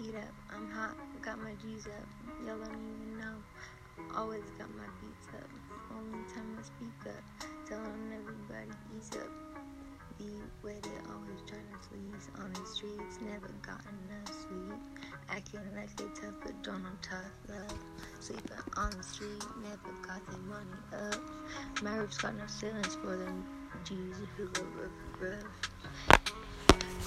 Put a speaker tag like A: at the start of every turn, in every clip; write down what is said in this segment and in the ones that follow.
A: feet up, I'm hot, got my G's up. Y'all don't even know. Always got my beats up. Only time I speak up, telling everybody ease up. Be with it, always trying to please. On the streets, never gotten enough sweet. Acting like they tough, but don't know tough love. Sleeping on the street, never got their money up. Marriage got no ceilings for them G's go rough, rough.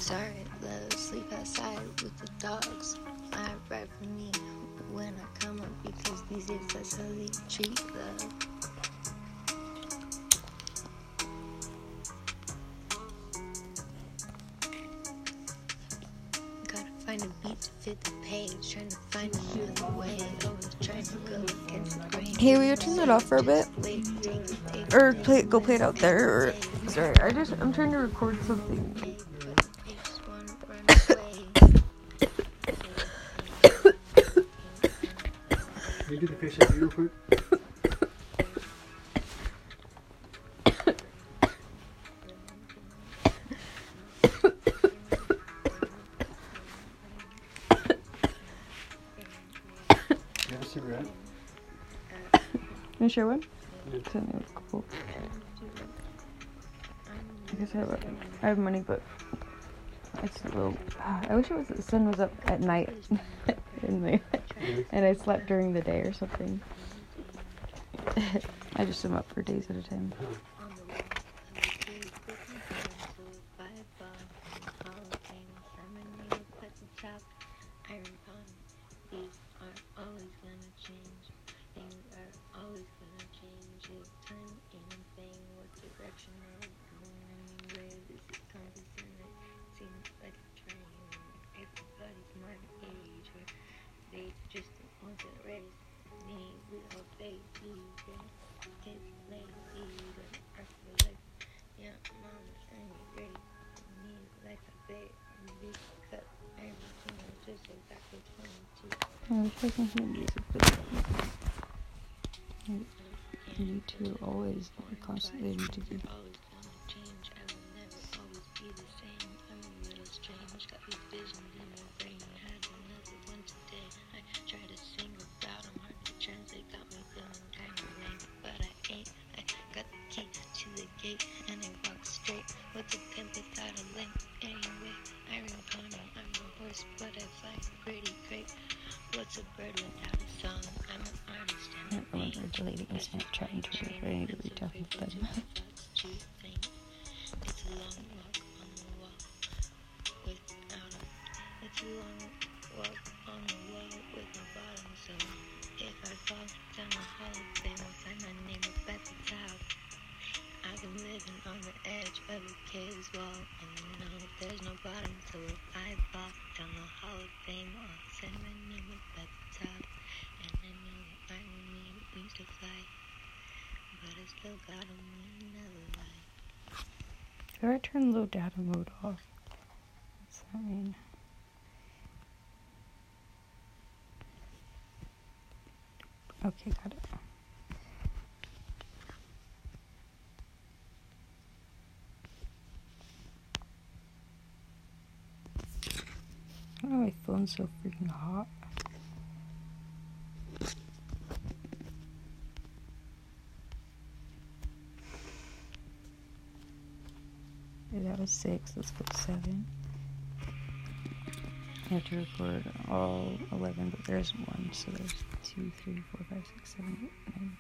A: Sorry, love, sleep outside with the dogs. I ride for me when I come up because these days that's how they treat love. Gotta find a beat to fit the page, trying to find another way. Always trying to go against the grain.
B: Hey, will you turn that off for a bit?
A: Wait, take the day,
B: Or play go play it out there. Or sorry, I just I'm trying to record something.
C: Can you do the fish out real quick? You have a cigarette?
B: You share one?
C: Yeah.
B: Send me a couple. I guess I have, a, I have money, but it's a little. I wish it was the sun was up at night, in the, and I slept during the day or something. I just am up for days at a time.
A: I
B: wish I can hear music, but I need to always constantly need to
A: be but I What's a bird without a song? I'm an artist
B: I remember deleting Snapchat and I need to reach out with them.
A: It's a long walk on the wall without a. It's a long walk on the wall with no bottom. So if I fall down the hall of I'll find my name up at the top. I've been living on the edge of a cave's wall, and I know there's no bottom. So if I fall down the hall of fame, I'll send my name up at the top. And I know that I will need wings to fly, still got never lie.
B: How do I turn low data mode off? What's that mean? Okay, got it. Oh, my phone's so freaking hot. 6, let's put 7. Have to record all 11, but there's 1, so there's two, three, four, five, six, seven, eight, nine.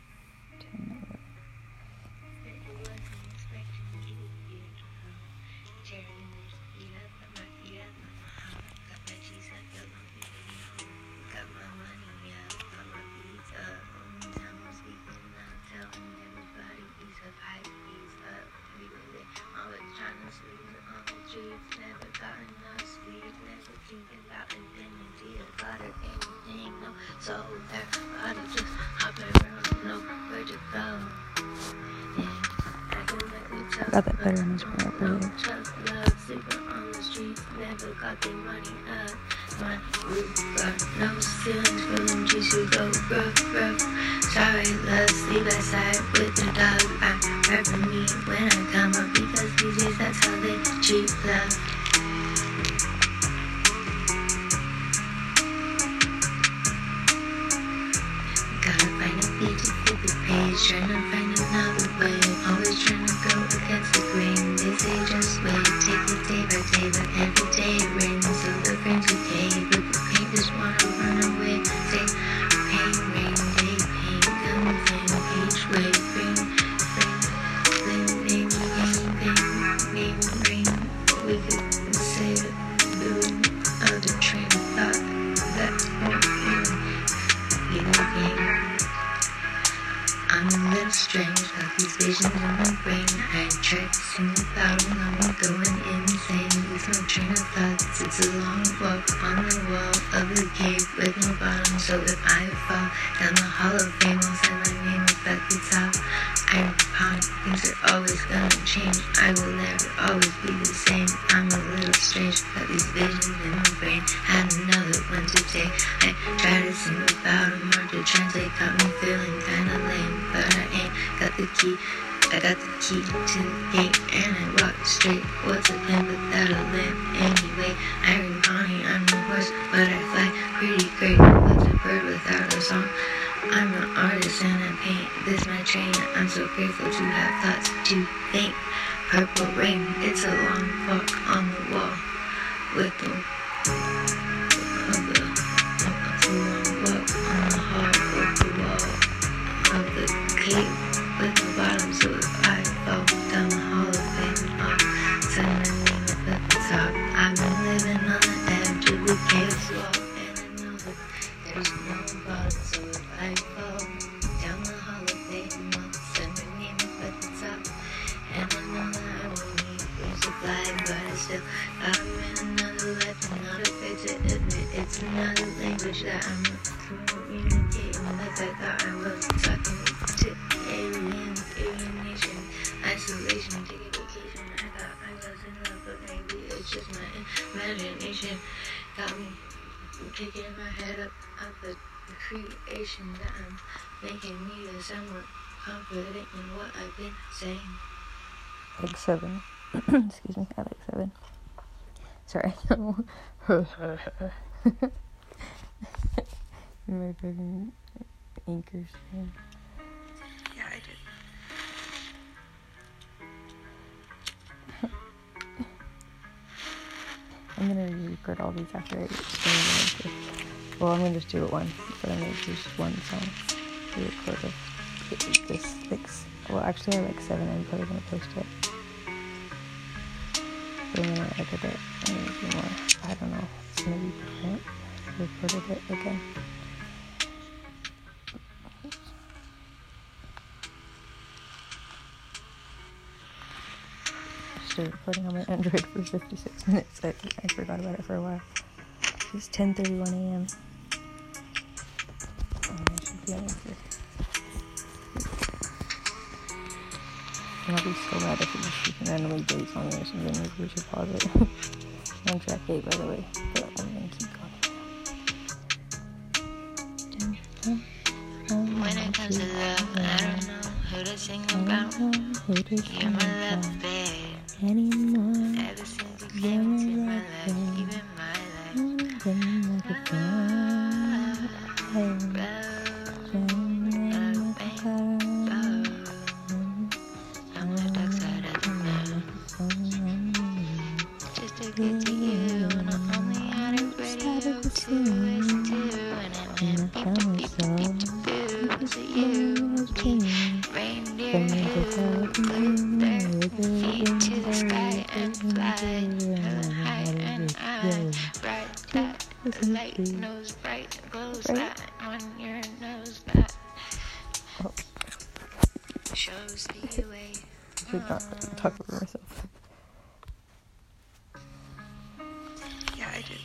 A: Anything, no soul there, body just hopping around, no where to go. Yeah, acting like we tough,
B: Got that better on this one up
A: no
B: earlier.
A: love, sleeping on the streets, never got their money up. My roof got no ceilings for them G's who go rough, rough. Sorry, love, sleep outside with the dog. I for me when I come up because these days that's how they treat love. Trying to find another way. A walk on the wall of the cave with no bottom. So if I fall down the hall of fame, I'll sign my name up at the top. I'm upon things are always gonna change. I will never always be the same. I'm a little strange about these visions in my brain. Had another one today. I try to sing about them, hard to translate. Got me feeling kinda lame, but I ain't got the key. I got the key to the gate and I walk straight. What's a pen without a lamp Anyway, I Iron Pony, I'm a horse, but I fly pretty great. What's a bird without a song? I'm an artist and I paint. This my train. I'm so grateful to have thoughts to think. Purple rain, it's a long walk on the wall with the of the a long walk on the the wall of the got in another life. I'm to admit it's another language that I'm communicating like I thought I was talking to aliens, alienation, isolation, vacation. I thought I was in love, but maybe it's just my imagination. Got me kicking my head up at the creation that I'm making me to somewhat confident in what I've been saying.
B: Like seven. Excuse me, I like seven. Sorry. My fucking anchors.
A: Yeah, I did.
B: I'm gonna record all these after I them. Well, I'm gonna just do it once, but I'm gonna do just one song. Re-record this six. Well, actually, I have like seven. I'm probably gonna post it. Gonna edit it and do more. I don't know. It's gonna be. Recorded it again. Started recording on my Android for 56 minutes. I, I forgot about it for a while. It's 10:31 a.m. I should be on And I'll be so mad if it just keeps randomly dates on me or something. Maybe we should pause it. I'm on track 8, by the way. But I'm gonna keep going.
A: When it comes to love, I don't know who to sing about. You're my love, babe.
B: Anymore.
A: Ever since you came
B: should not talk over myself.
A: Yeah, I did.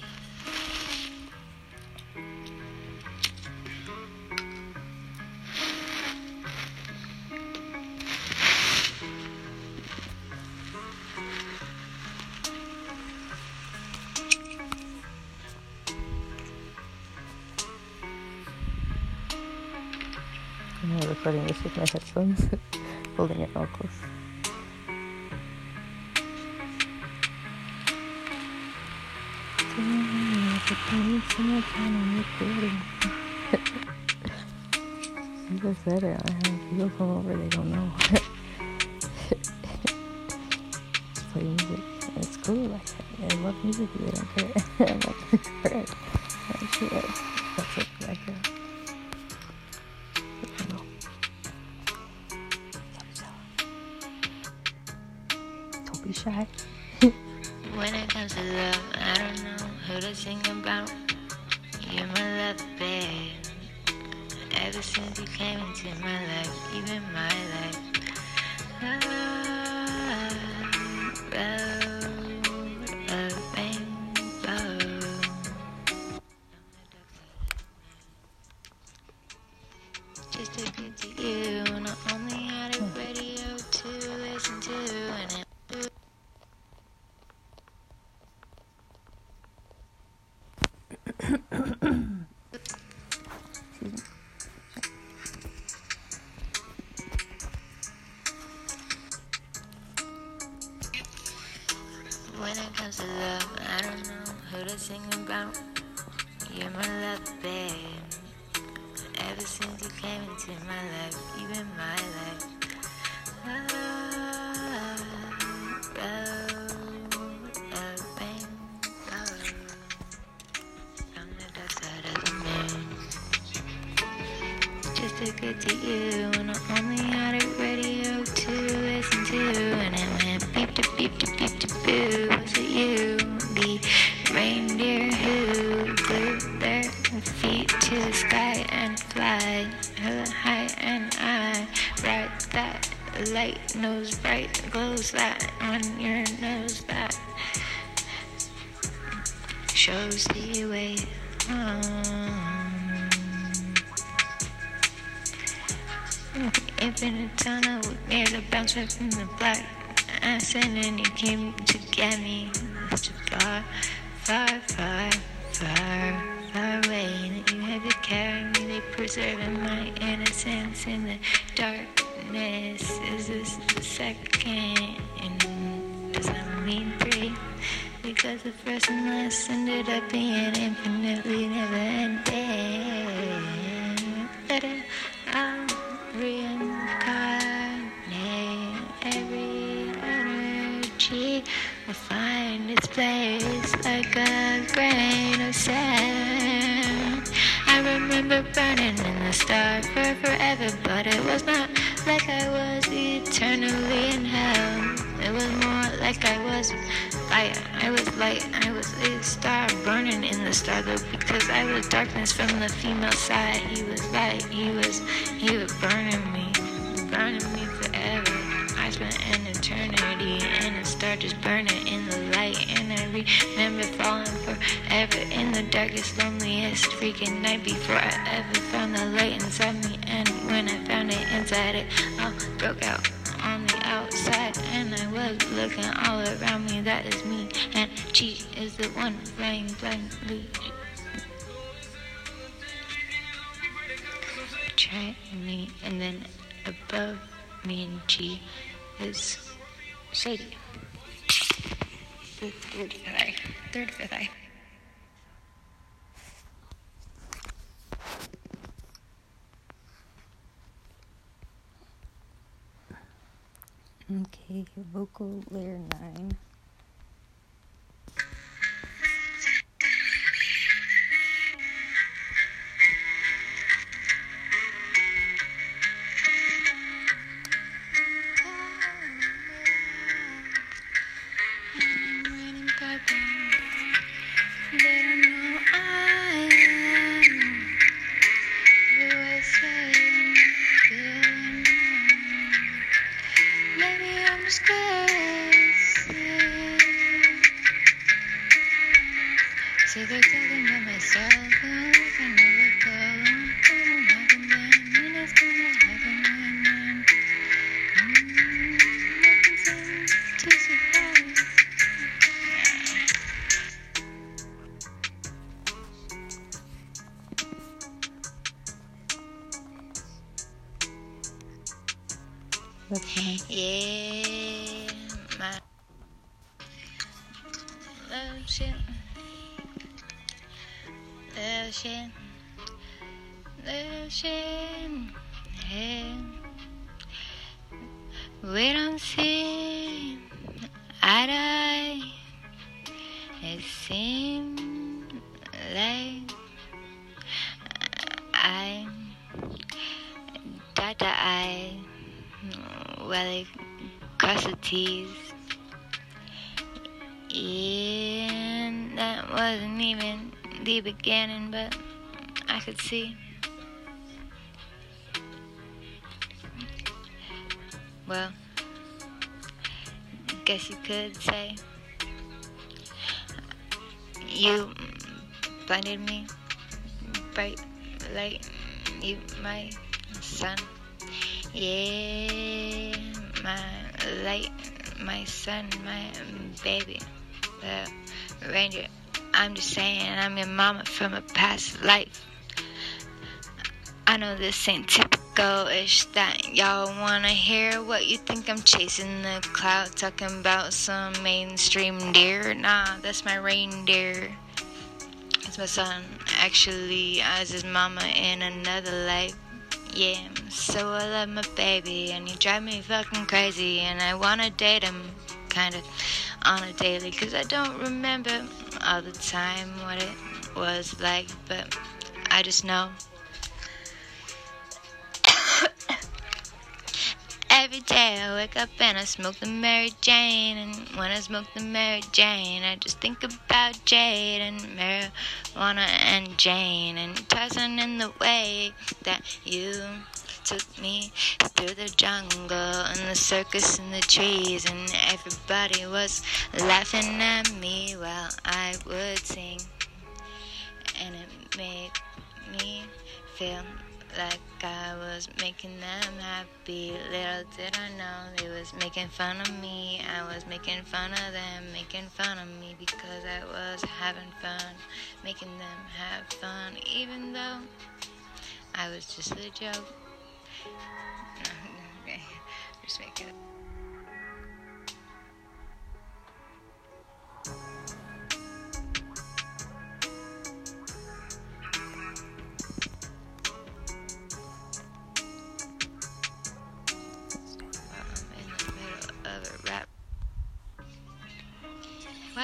B: I'm recording this with my headphones, holding it all close. just said it. I have people come over, they don't know. just play music. It's cool. Like, I love music. They don't care. I'm like, alright.
A: Light nose bright glows that on your nose that shows the way. Um, home. Infinite tunnel near the bounce right from the black accent, and you came to get me. A far, far, far, far, far away. That you had to carry me, they preserving my innocence in the darkness. Is this the second? Does that mean three? Because the first and last ended up being infinitely never ending. Let it out, reincarnate. Every energy will find its place like a grain of sand. I remember burning in the star for forever, but it was not like I was eternally in hell. It was more like I was light. I was light. I was a star burning in the star though because I was darkness from the female side. He was light. He was he was burning me, burning me forever. I spent an eternity in a star just burning in the light, and I remember falling forever in the darkest, loneliest freaking night before I ever found the light inside me. And when I found it inside it, all broke out on the outside, and I was looking all around me. That is me, and she is the one flying blindly. Try me, and then above me and G is shady. Third fifth eye. Third fifth eye.
B: Okay, vocal layer 9.
A: Gracias. Wasn't even the beginning, but I could see. Well, guess you could say you blinded me bright light, you my sun. Yeah, my light, my sun, my baby, the ranger. I'm just saying, I'm your mama from a past life. I know this ain't typical ish that y'all wanna hear what you think I'm chasing the cloud, talking about some mainstream deer. Nah, that's my reindeer. It's my son, actually, as his mama in another life. Yeah, so I love my baby, and he drive me fucking crazy, and I wanna date him, kinda, on a daily, cause I don't remember all the time what it was like, but I just know. Every day I wake up and I smoke the Mary Jane. And when I smoke the Mary Jane, I just think about Jade and marijuana and Jane. And tossing in the way that you took me through the jungle and the circus and the trees. And everybody was laughing at me while I would sing. And it made me feel like I was making them happy. Little did I know they was making fun of me. I was making fun of them, making fun of me because I was having fun, making them have fun, even though I was just a joke. okay, just make it.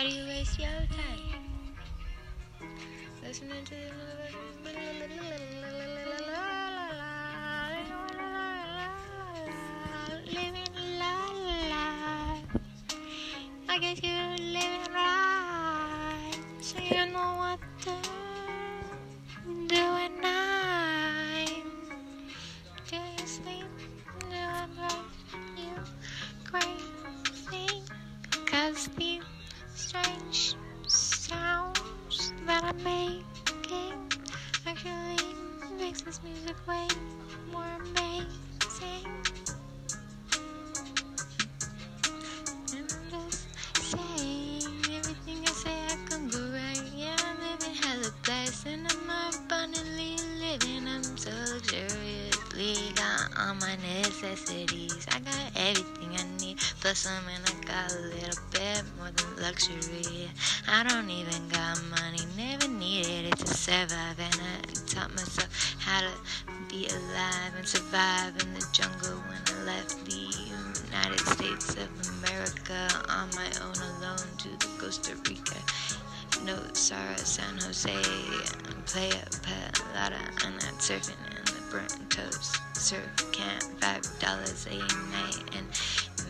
A: You waste your time listening to living la la? I guess you're living right, so you know what to making actually makes this music way more amazing. And I'm just saying everything I say I can go right. Yeah, I'm living hella and I'm abundantly living. I'm so luxuriously got all my necessities. I got everything I need, plus and I got a little bit more than luxury. I don't even got money, never needed it to survive, and I taught myself how to be alive and survive in the jungle when I left the United States of America on my own alone to the Costa Rica. No, Sara, San Jose, Playa Pelada, and I'm surfing in the burnt toast. Surf camp, five dollars a night, and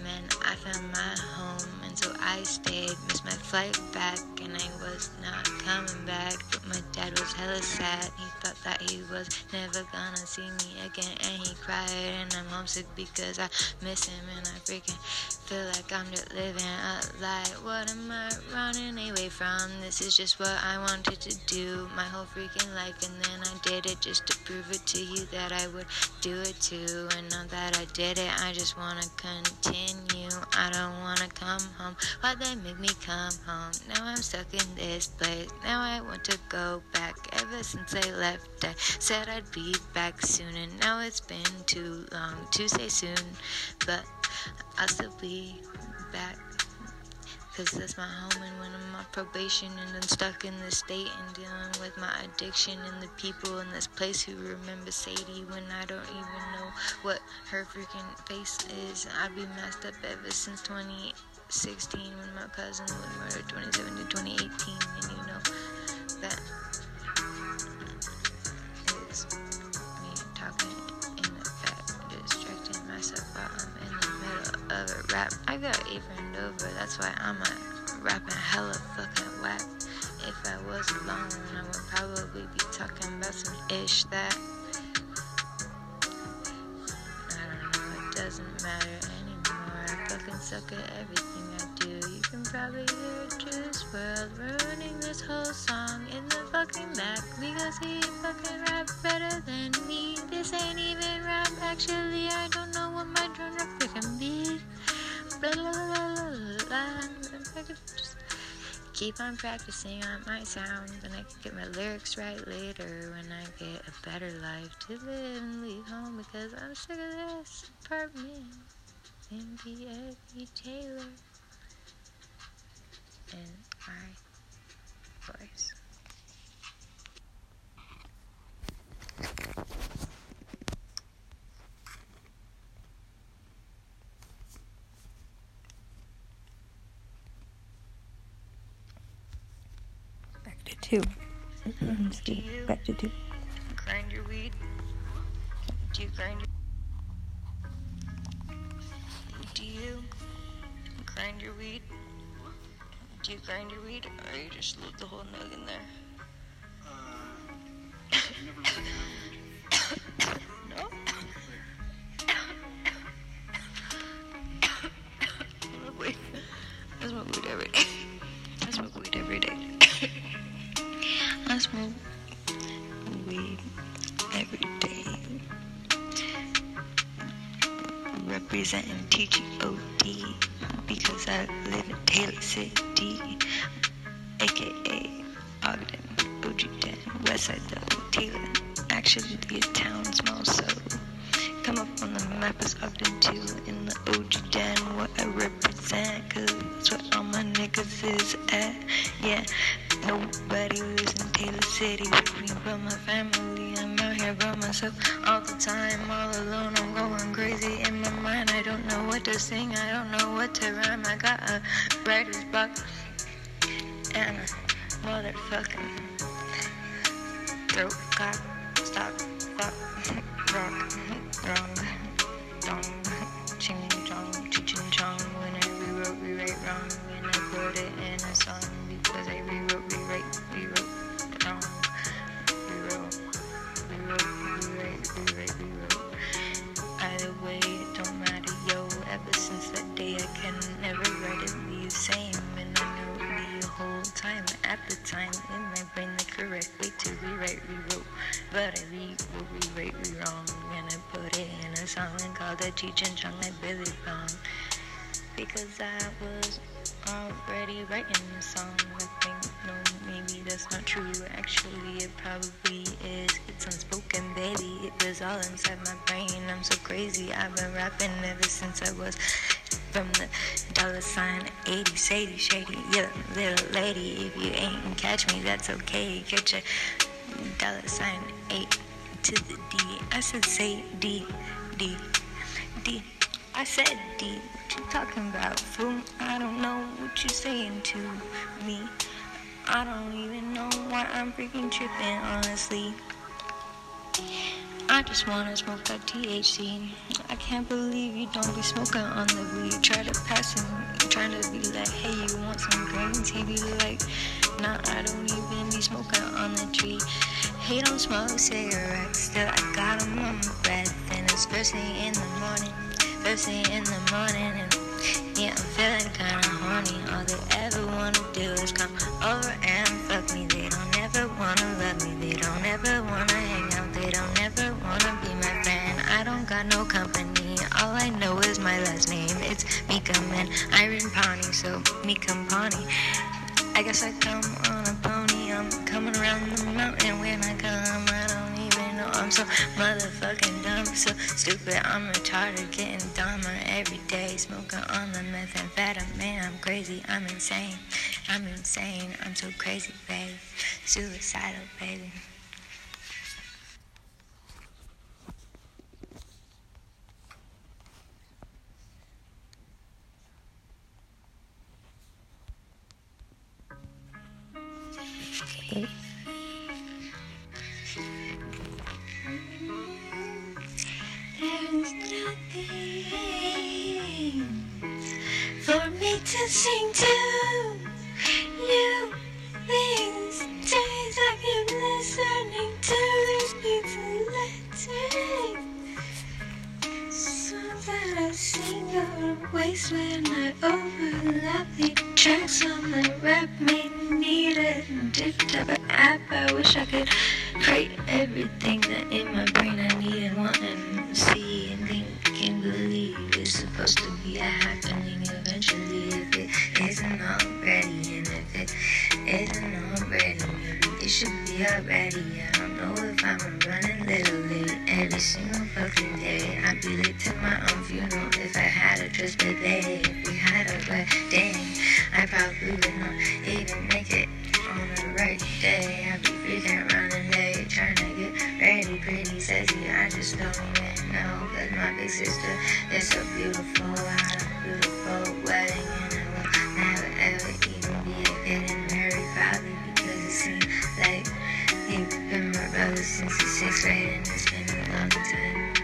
A: man, I found my home, and so I stayed. Missed my flight back, and I was not coming back. My dad was hella sad. He thought that he was never gonna see me again, and he cried. And I'm homesick because I miss him, and I freaking feel like I'm just living a lie. What am I running away from? This is just what I wanted to do my whole freaking life, and then I did it just to prove it to you that I would do it too. And now that I did it, I just wanna continue. I don't wanna come home. Why'd they make me come home? Now I'm stuck in this place. Now I want to go back. Ever since I left, I said I'd be back soon, and now it's been too long to say soon, but I'll still be back Cause that's my home and when I'm on probation and I'm stuck in this state and dealing with my addiction and the people in this place who remember Sadie when I don't even know what her freaking face is. I've been messed up ever since 2016 when my cousin was murdered 2017 to 2018 and you know that is me talking in the back, distracting myself while I'm in the middle of a rap. I got friend over, that's why I'm a rapping hella fucking whack. If I was alone, I would probably be talking about some ish that I don't know, it doesn't matter anymore. I fucking suck at everything I do. You can probably hear Juice WRLD ruining this whole song in the fucking back because he fucking rap better than me. This ain't even rap, actually. I don't know what my genre freaking be. Blah, blah, blah, blah, blah. I could just keep on practicing on my sounds and I can get my lyrics right later when I get a better life to live and leave home because I'm sick of this apartment be Taylor in my voice.
B: Back to two. Mm-hmm. Steve, back to two.
A: Grind your weed. Do you grind your Do you grind your weed? Do you grind your weed or you just leave the whole nug in there? no? I smoke weed. I smoke weed every day. I smoke weed every day. I smoke weed every day. Representing TGOD because I live in Taylor City, myself all the time, all alone. I'm going crazy in my mind. I don't know what to sing, I don't know what to rhyme. I got a writer's block and a motherfucking throat cock, stop, fuck, rock, wrong, dong, ching chong, ching chong. When I rewrote, rewrite wrong. When I put it in called it Cheech like Billy. Because I was already writing the song. I think, no, maybe that's not true. Actually, it probably is. It's unspoken, baby. It was all inside my brain. I'm so crazy. I've been rapping ever since I was from the dollar sign 80, shady, shady. Yeah, little lady. If you ain't catch me, that's okay. Get your dollar sign 8 to the D. I said say D, D, D. I said D. What you talking about, fool? I don't know what you're saying to me. I don't even know why I'm freaking tripping, honestly. I just wanna smoke that THC. I can't believe you don't be smoking on the weed. Try to pass him, trying to be like, hey, you want some greens? He be like, nah, I don't even be smoking on the tree. He don't smoke cigarettes, still I got him on my breath. And it's first thing in the morning, first thing in the morning. And yeah, I'm feeling kinda horny. All they ever wanna do is come over and fuck me. They don't ever wanna love me. They don't ever wanna hang out. They don't ever wanna be my friend. I don't got no company. All I know is my last name. It's Mika Man. Iron Pawnee, so Mika Pawnee. I guess I come. I'm coming around the mountain when I come. I don't even know I'm so motherfucking dumb, so stupid. I'm retarded, getting dumber every day. Smoking on the methamphetamine. I'm crazy, I'm insane. I'm insane, I'm so crazy, baby. Suicidal, baby.
B: Great.
A: There's nothing for me to sing to. New things, days I keep listening to these beats and letters. So that I sing of wasteland, I overlap the tracks on the rap made needed. Different since the sixth grade and it's been a long time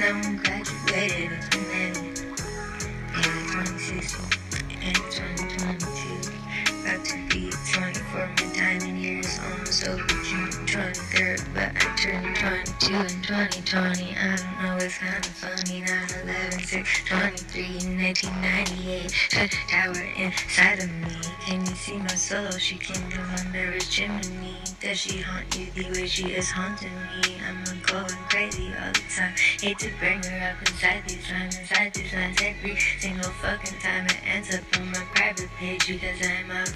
A: now I'm graduated it's been maybe yeah, 2016 and 2022 about to be 24 my diamond years almost over June 23rd but I turned 22 in 2020 I don't know it's kinda funny 9 11 6 23 in 1998 shut tower inside of me. Can you see my soul? She came from under his chimney does she haunt you the way she is haunting me I'm going crazy all the time hate to bring her up inside these lines inside these lines every single fucking time it ends up on my private page because I'm a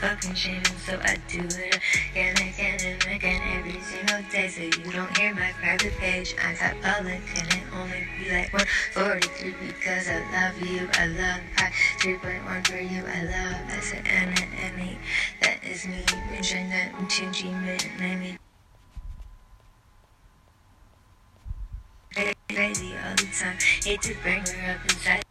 A: fucking shaming, so I do it again, again, and again every single day. So you don't hear my private page. I got public, and it only be like 143 because I love you. I love I 3.1 for you. I love I said N and M E. That is me. Mention that. Crazy all the time. Hate to bring her up inside.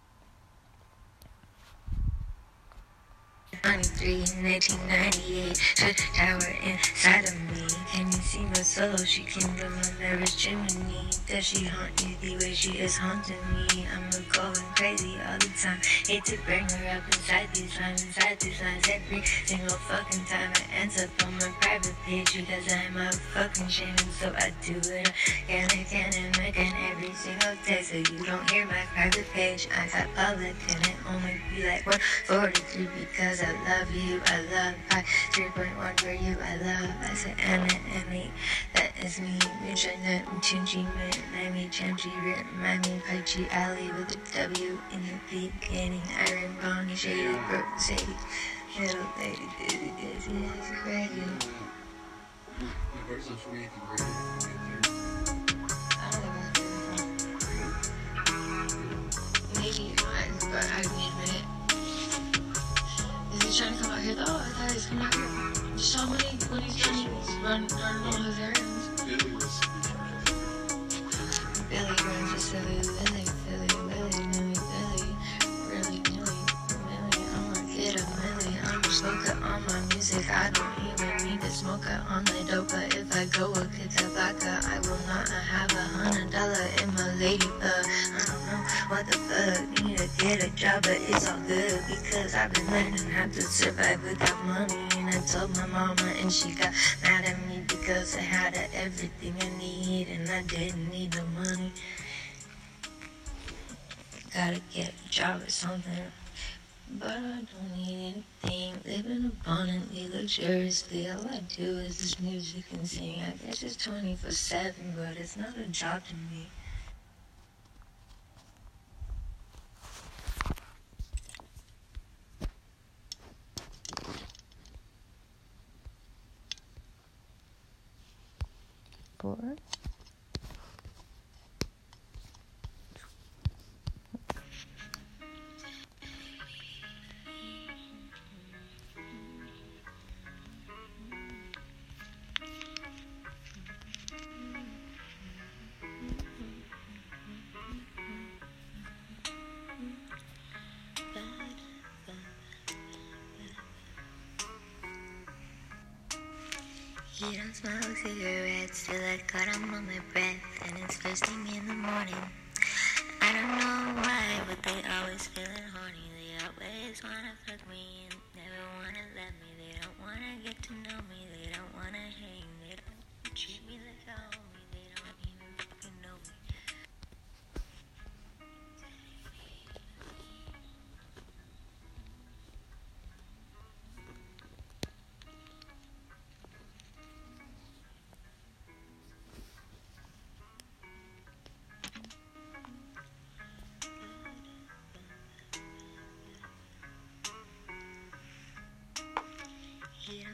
A: 23 1998 Shut tower inside of me. Can you see my soul? She came from under his chimney Does she haunt you the way she is haunting me? I'm going crazy all the time. Hate to bring her up inside these lines Inside these lines. Every single fucking time It ends up on my private page Because I'm a fucking shame. So I do it again, again and again Every single day. So you don't hear my private page. I got public and it only be like 143 Because I love you, I love I 3.1 for you, I love I said N and M That is me, bitch I know Miami Chamchi Rip Miami Paichi Alley with a W in the beginning Iron Bonnie Shady Broke Sadie Little lady dizzy dizzy is crazy
C: Where's the free thing?
A: I don't know where it's from. Maybe mine, but I a. Is Oh, I thought he was coming out here. Just saw when, he, when he's to run, run all his errands.
C: Billy was.
A: Billy runs for silly Billy, Billy, Billy, Millie, Billy. Really, Millie, Millie, I'ma get a millie. I'm a smoker on my music. I don't even need to smoke on the dope. But job, but it's all good because I've been learning how to survive without money. And I told my mama, and she got mad at me because I had everything I need and I didn't need the money. Gotta get a job or something. But I don't need anything. Living abundantly, luxuriously. All I do is this music and sing. I guess it's 24 7, but it's not a job to me.
B: explorers
A: He don't smoke cigarettes till I cut him on my breath, and it's first thing in the morning.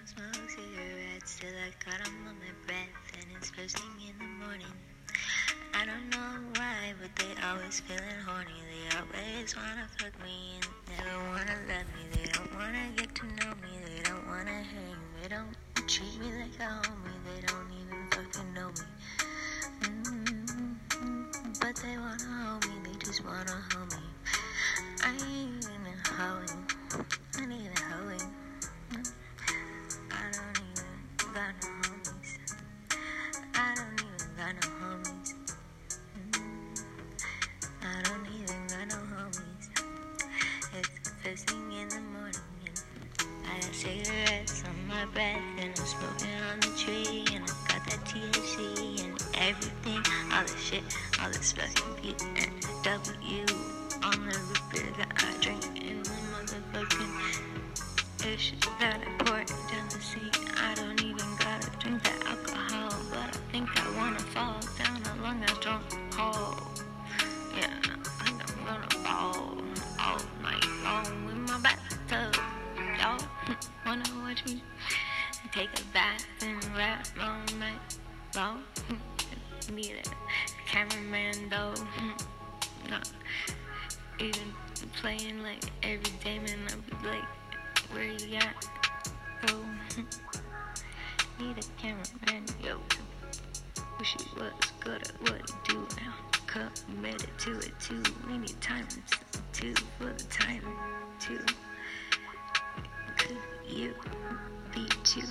A: Smoke cigarettes till I cut him on my breath, and it's first thing in the morning. I don't know why, but they always feeling horny. They always wanna fuck me and never wanna let me. They don't wanna get to know me. They don't wanna hang. Me, they don't treat me like a homie. They don't even fucking know me. mm But they wanna hold me. They just wanna hold me. I ain't even hoeing. I need a hoeing. Wish he was good at what he do now. Committed to it too. many times, too for the time too. Could you be two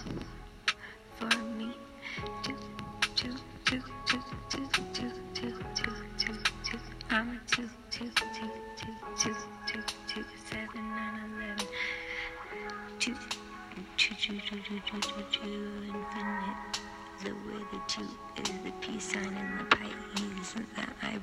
A: for me? Two, two, two, two, two, two, two, two, two, two. I'm a two, two, two, two, two, two, two, seven, nine, eleven. Two, two, two, two, two, two, two, two, infinite. The way the two is peace sign and the Pisces that I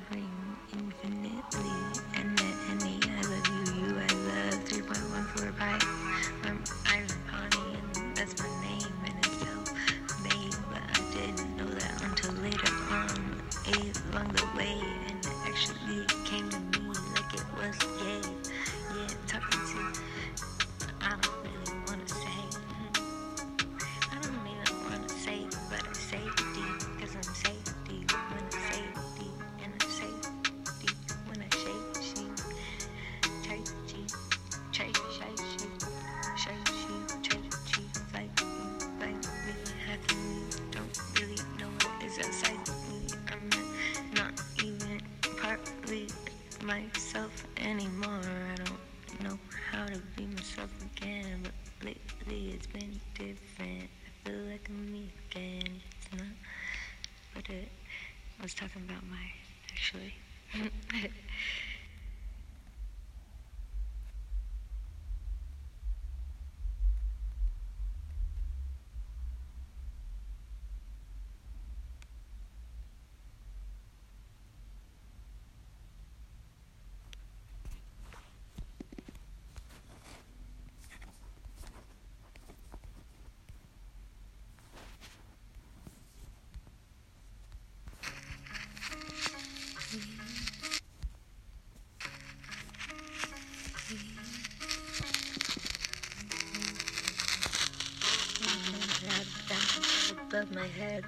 A: my head.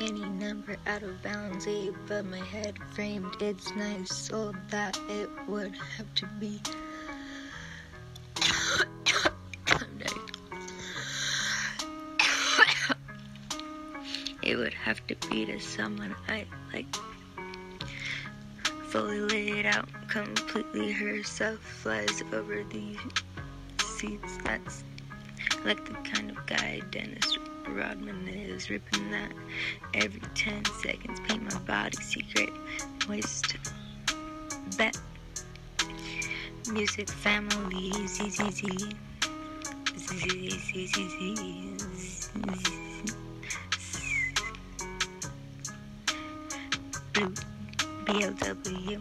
A: any number out of bounds, eight above my head framed. It's nice, so that it would have to be. it would have to be to someone I like. Fully laid out, completely herself flies over the seats. That's like the kind of guy Dennis Rodman is ripping that every 10 seconds. Paint my body secret, waste bet. Music family, ZZZ. ZZZ. BLW.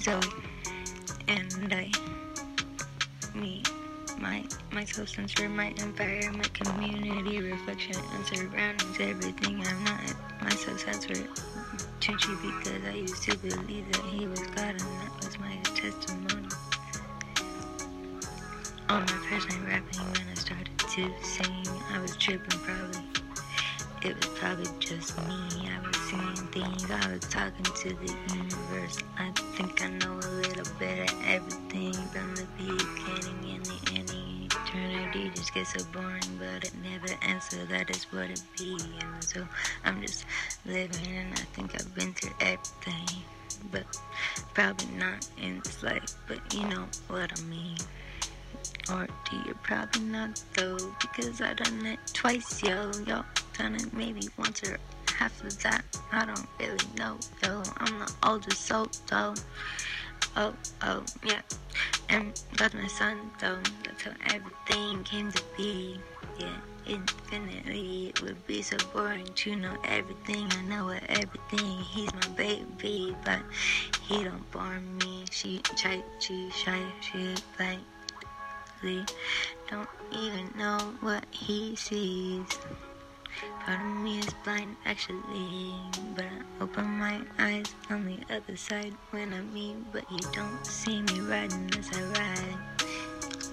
A: Zoe and I my my soul sensor, my community, reflection, and surroundings, everything. I'm not my soul sensor. Chichi because I used to believe that he was God and that was my testimony. On my first night rapping when I started to sing, I was tripping probably. It was probably just me. I was seeing things. I was talking to the universe. I think I know a little bit of everything from the beginning just gets so boring, but it never ends. So that is what it be. And so I'm just living, and I think I've been through everything, but probably not in this life. But you know what I mean. Or do you probably not though? Because I done it twice, yo. Y'all done it maybe once or half of that. I don't really know, yo. I'm the oldest soul, though. Oh, oh, yeah. And that's my son, though. That's how everything came to be. Yeah, infinitely. It would be so boring to know everything. I know everything. He's my baby, but he don't bore me. She, shy, she, shy, she, like don't even know what he sees. Part of me is blind actually, but I open my eyes on the other side when I meet, but you don't see me riding as I ride.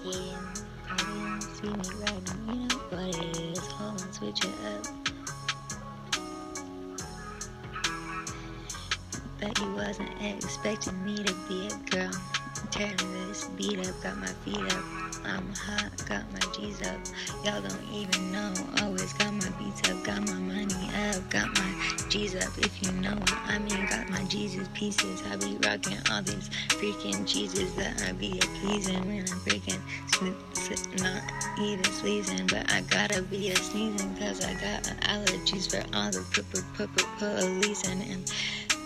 A: Yeah, probably don't see me riding, you know what it is. Hold on, switch it up. Bet you wasn't expecting me to be a girl. Turn this beat up, got my feet up. I'm hot, got my G's up. Y'all don't even know. Always got my beats up, got my money up, got my G's up. If you know I mean, got my Jesus pieces. I be rocking all these freaking cheeses that I be a pleasing when I'm breaking. Not even squeezing, but I gotta be a sneezing, cause I got allergies for all the pooper pooper policing. And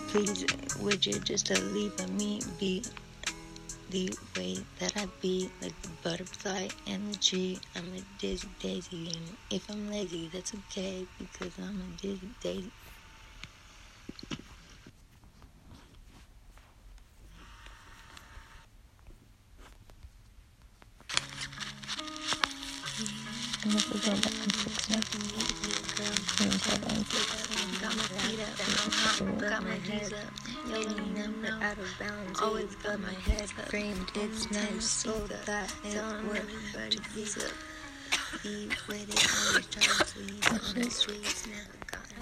A: please, would you just leave me be? The way that I be, like the butterfly and the tree. I'm a dizzy daisy, and if I'm lazy, that's okay because I'm a dizzy daisy.
B: I'm to go fix
A: Got my feet up, I'm hot, got my G's up. Yelling number out of bounds. Always got my head framed. It's nice so that it would to be up. Be it, always trying to please on the streets. Never gotten